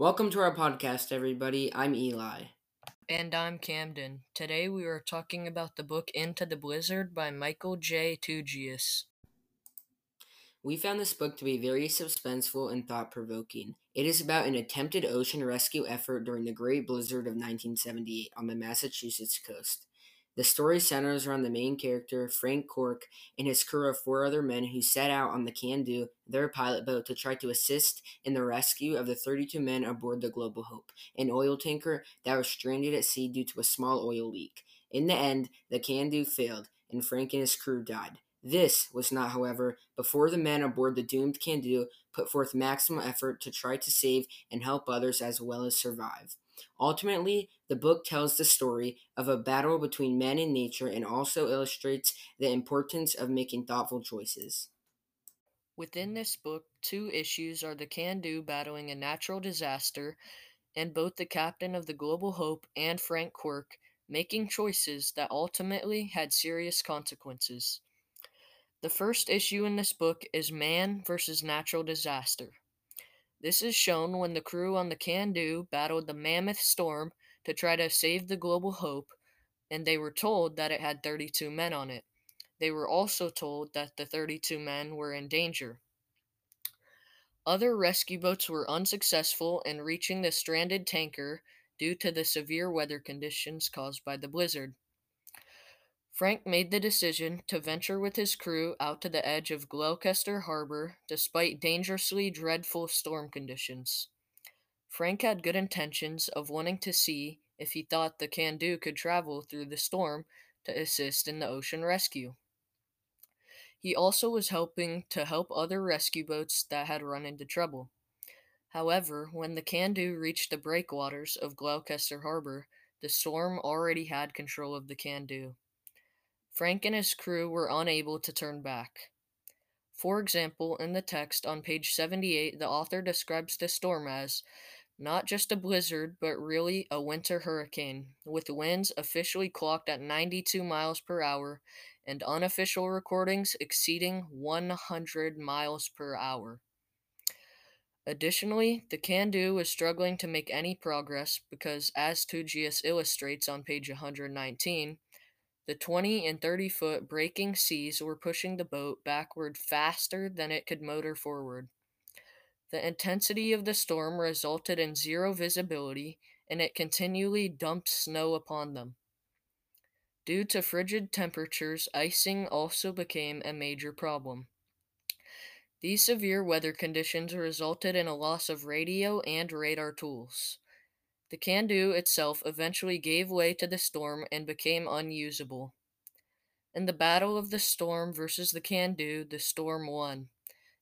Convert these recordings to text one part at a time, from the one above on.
Welcome to our podcast, everybody. I'm Eli. And I'm Camden. Today we are talking about the book Into the Blizzard by Michael J. Tougias. We found this book to be very suspenseful and thought provoking. It is about an attempted ocean rescue effort during the Great Blizzard of 1978 on the Massachusetts coast. The story centers around the main character, Frank Quirk, and his crew of four other men who set out on the Can-Do, their pilot boat, to try to assist in the rescue of the 32 men aboard the Global Hope, an oil tanker that was stranded at sea due to a small oil leak. In the end, the Can-Do failed, and Frank and his crew died. This was not, however, before the men aboard the doomed Can-Do put forth maximum effort to try to save and help others as well as survive. Ultimately, the book tells the story of a battle between man and nature and also illustrates the importance of making thoughtful choices. Within this book, two issues are the Can-Do battling a natural disaster, and both the captain of the Global Hope and Frank Quirk making choices that ultimately had serious consequences. The first issue in this book is Man versus Natural Disaster. This is shown when the crew on the Can-Do battled the Mammoth Storm to try to save the Global Hope, and they were told that it had 32 men on it. They were also told that the 32 men were in danger. Other rescue boats were unsuccessful in reaching the stranded tanker due to the severe weather conditions caused by the blizzard. Frank made the decision to venture with his crew out to the edge of Gloucester Harbor despite dangerously dreadful storm conditions. Frank had good intentions of wanting to see if he thought the Can-Do could travel through the storm to assist in the ocean rescue. He also was helping to help other rescue boats that had run into trouble. However, when the Can-Do reached the breakwaters of Gloucester Harbor, the storm already had control of the Can-Do. Frank and his crew were unable to turn back. For example, in the text on page 78, the author describes the storm as not just a blizzard, but really a winter hurricane, with winds officially clocked at 92 miles per hour and unofficial recordings exceeding 100 miles per hour. Additionally, the Can-Do was struggling to make any progress because, as Tougias illustrates on page 119, the 20 and 30 foot breaking seas were pushing the boat backward faster than it could motor forward. The intensity of the storm resulted in zero visibility, and it continually dumped snow upon them. Due to frigid temperatures, icing also became a major problem. These severe weather conditions resulted in a loss of radio and radar tools. The Can-Do itself eventually gave way to the storm and became unusable. In the Battle of the Storm versus the Can-Do, the storm won.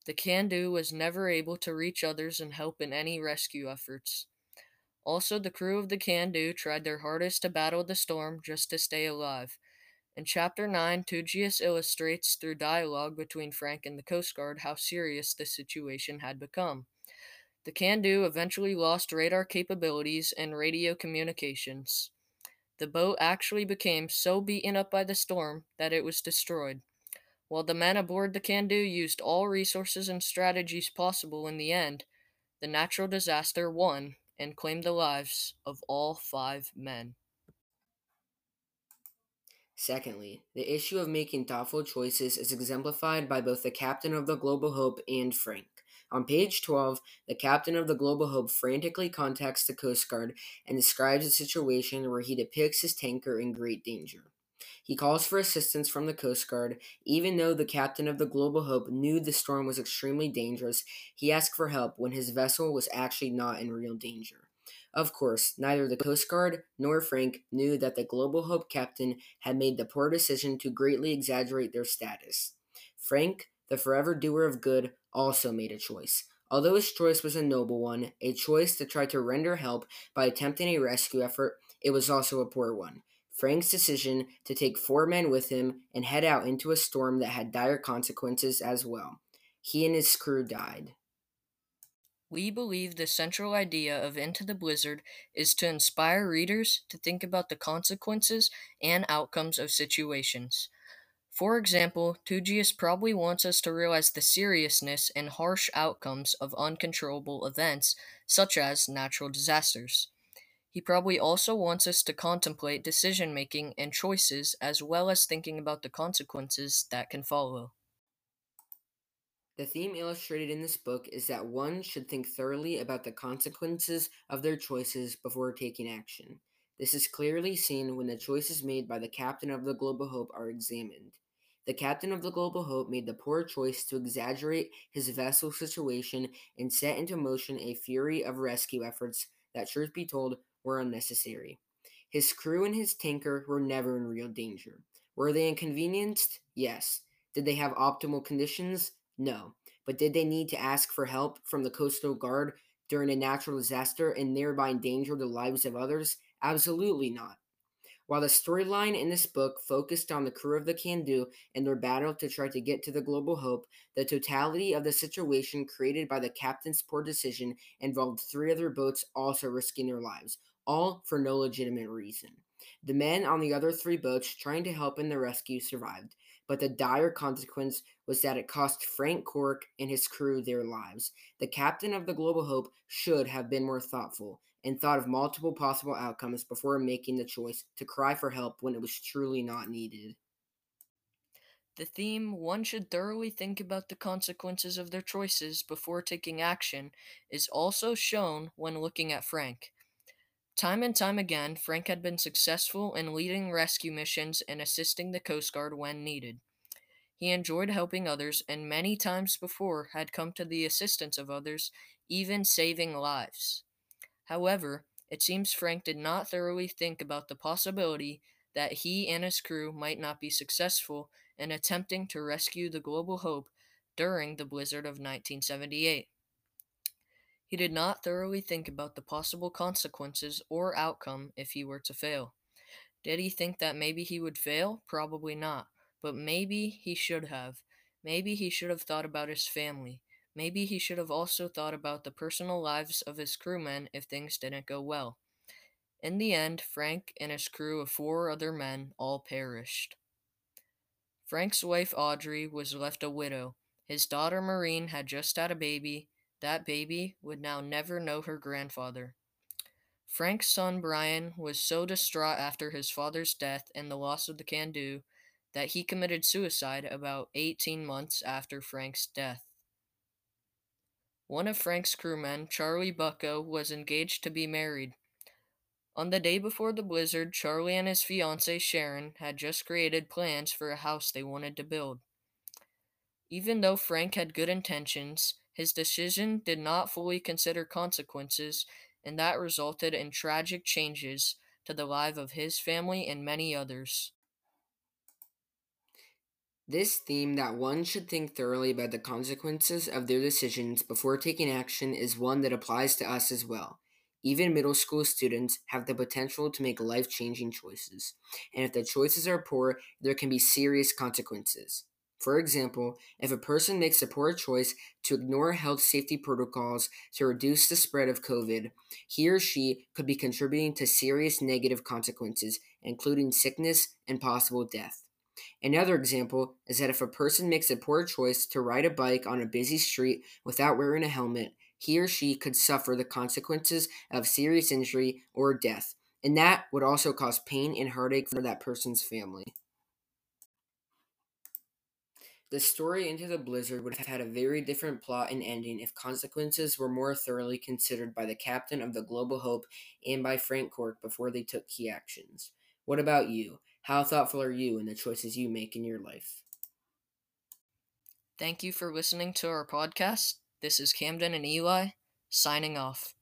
The Can-Do was never able to reach others and help in any rescue efforts. Also, the crew of the Can-Do tried their hardest to battle the storm just to stay alive. In Chapter 9, Tougias illustrates through dialogue between Frank and the Coast Guard how serious the situation had become. The Can-Do eventually lost radar capabilities and radio communications. The boat actually became so beaten up by the storm that it was destroyed. While the men aboard the Can-Do used all resources and strategies possible in the end, the natural disaster won and claimed the lives of all five men. Secondly, the issue of making thoughtful choices is exemplified by both the captain of the Global Hope and Frank. On page 12, the captain of the Global Hope frantically contacts the Coast Guard and describes a situation where he depicts his tanker in great danger. He calls for assistance from the Coast Guard. Even though the captain of the Global Hope knew the storm was extremely dangerous, he asked for help when his vessel was actually not in real danger. Of course, neither the Coast Guard nor Frank knew that the Global Hope captain had made the poor decision to greatly exaggerate their status. Frank, the forever doer of good, also made a choice. Although his choice was a noble one, a choice to try to render help by attempting a rescue effort, it was also a poor one. Frank's decision to take four men with him and head out into a storm that had dire consequences as well. He and his crew died. We believe the central idea of Into the Blizzard is to inspire readers to think about the consequences and outcomes of situations. For example, Tougias probably wants us to realize the seriousness and harsh outcomes of uncontrollable events, such as natural disasters. He probably also wants us to contemplate decision making and choices as well as thinking about the consequences that can follow. The theme illustrated in this book is that one should think thoroughly about the consequences of their choices before taking action. This is clearly seen when the choices made by the captain of the Global Hope are examined. The captain of the Global Hope made the poor choice to exaggerate his vessel's situation and set into motion a fury of rescue efforts that, truth be told, were unnecessary. His crew and his tanker were never in real danger. Were they inconvenienced? Yes. Did they have optimal conditions? No. But did they need to ask for help from the Coastal Guard during a natural disaster and thereby endanger the lives of others? Absolutely not. While the storyline in this book focused on the crew of the Can-Do and their battle to try to get to the Global Hope, the totality of the situation created by the captain's poor decision involved three other boats also risking their lives, all for no legitimate reason. The men on the other three boats trying to help in the rescue survived, but the dire consequence was that it cost Frank Quirk and his crew their lives. The captain of the Global Hope should have been more thoughtful and thought of multiple possible outcomes before making the choice to cry for help when it was truly not needed. The theme, one should thoroughly think about the consequences of their choices before taking action, is also shown when looking at Frank. Time and time again, Frank had been successful in leading rescue missions and assisting the Coast Guard when needed. He enjoyed helping others and many times before had come to the assistance of others, even saving lives. However, it seems Frank did not thoroughly think about the possibility that he and his crew might not be successful in attempting to rescue the Global Hope during the blizzard of 1978. He did not thoroughly think about the possible consequences or outcome if he were to fail. Did he think that maybe he would fail? Probably not. But maybe he should have. Maybe he should have thought about his family. Maybe he should have also thought about the personal lives of his crewmen if things didn't go well. In the end, Frank and his crew of four other men all perished. Frank's wife Audrey was left a widow. His daughter Maureen had just had a baby, that baby would now never know her grandfather. Frank's son Brian was so distraught after his father's death and the loss of the Can-Do that he committed suicide about 18 months after Frank's death. One of Frank's crewmen, Charlie Bucko, was engaged to be married. On the day before the blizzard, Charlie and his fiancée Sharon had just created plans for a house they wanted to build. Even though Frank had good intentions, his decision did not fully consider consequences, and that resulted in tragic changes to the life of his family and many others. This theme that one should think thoroughly about the consequences of their decisions before taking action is one that applies to us as well. Even middle school students have the potential to make life changing choices, and if the choices are poor, there can be serious consequences. For example, if a person makes a poor choice to ignore health safety protocols to reduce the spread of COVID, he or she could be contributing to serious negative consequences, including sickness and possible death. Another example is that if a person makes a poor choice to ride a bike on a busy street without wearing a helmet, he or she could suffer the consequences of serious injury or death, and that would also cause pain and heartache for that person's family. The story Into the Blizzard would have had a very different plot and ending if consequences were more thoroughly considered by the captain of the Global Hope and by Frank Quirk before they took key actions. What about you? How thoughtful are you in the choices you make in your life? Thank you for listening to our podcast. This is Camden and Eli, signing off.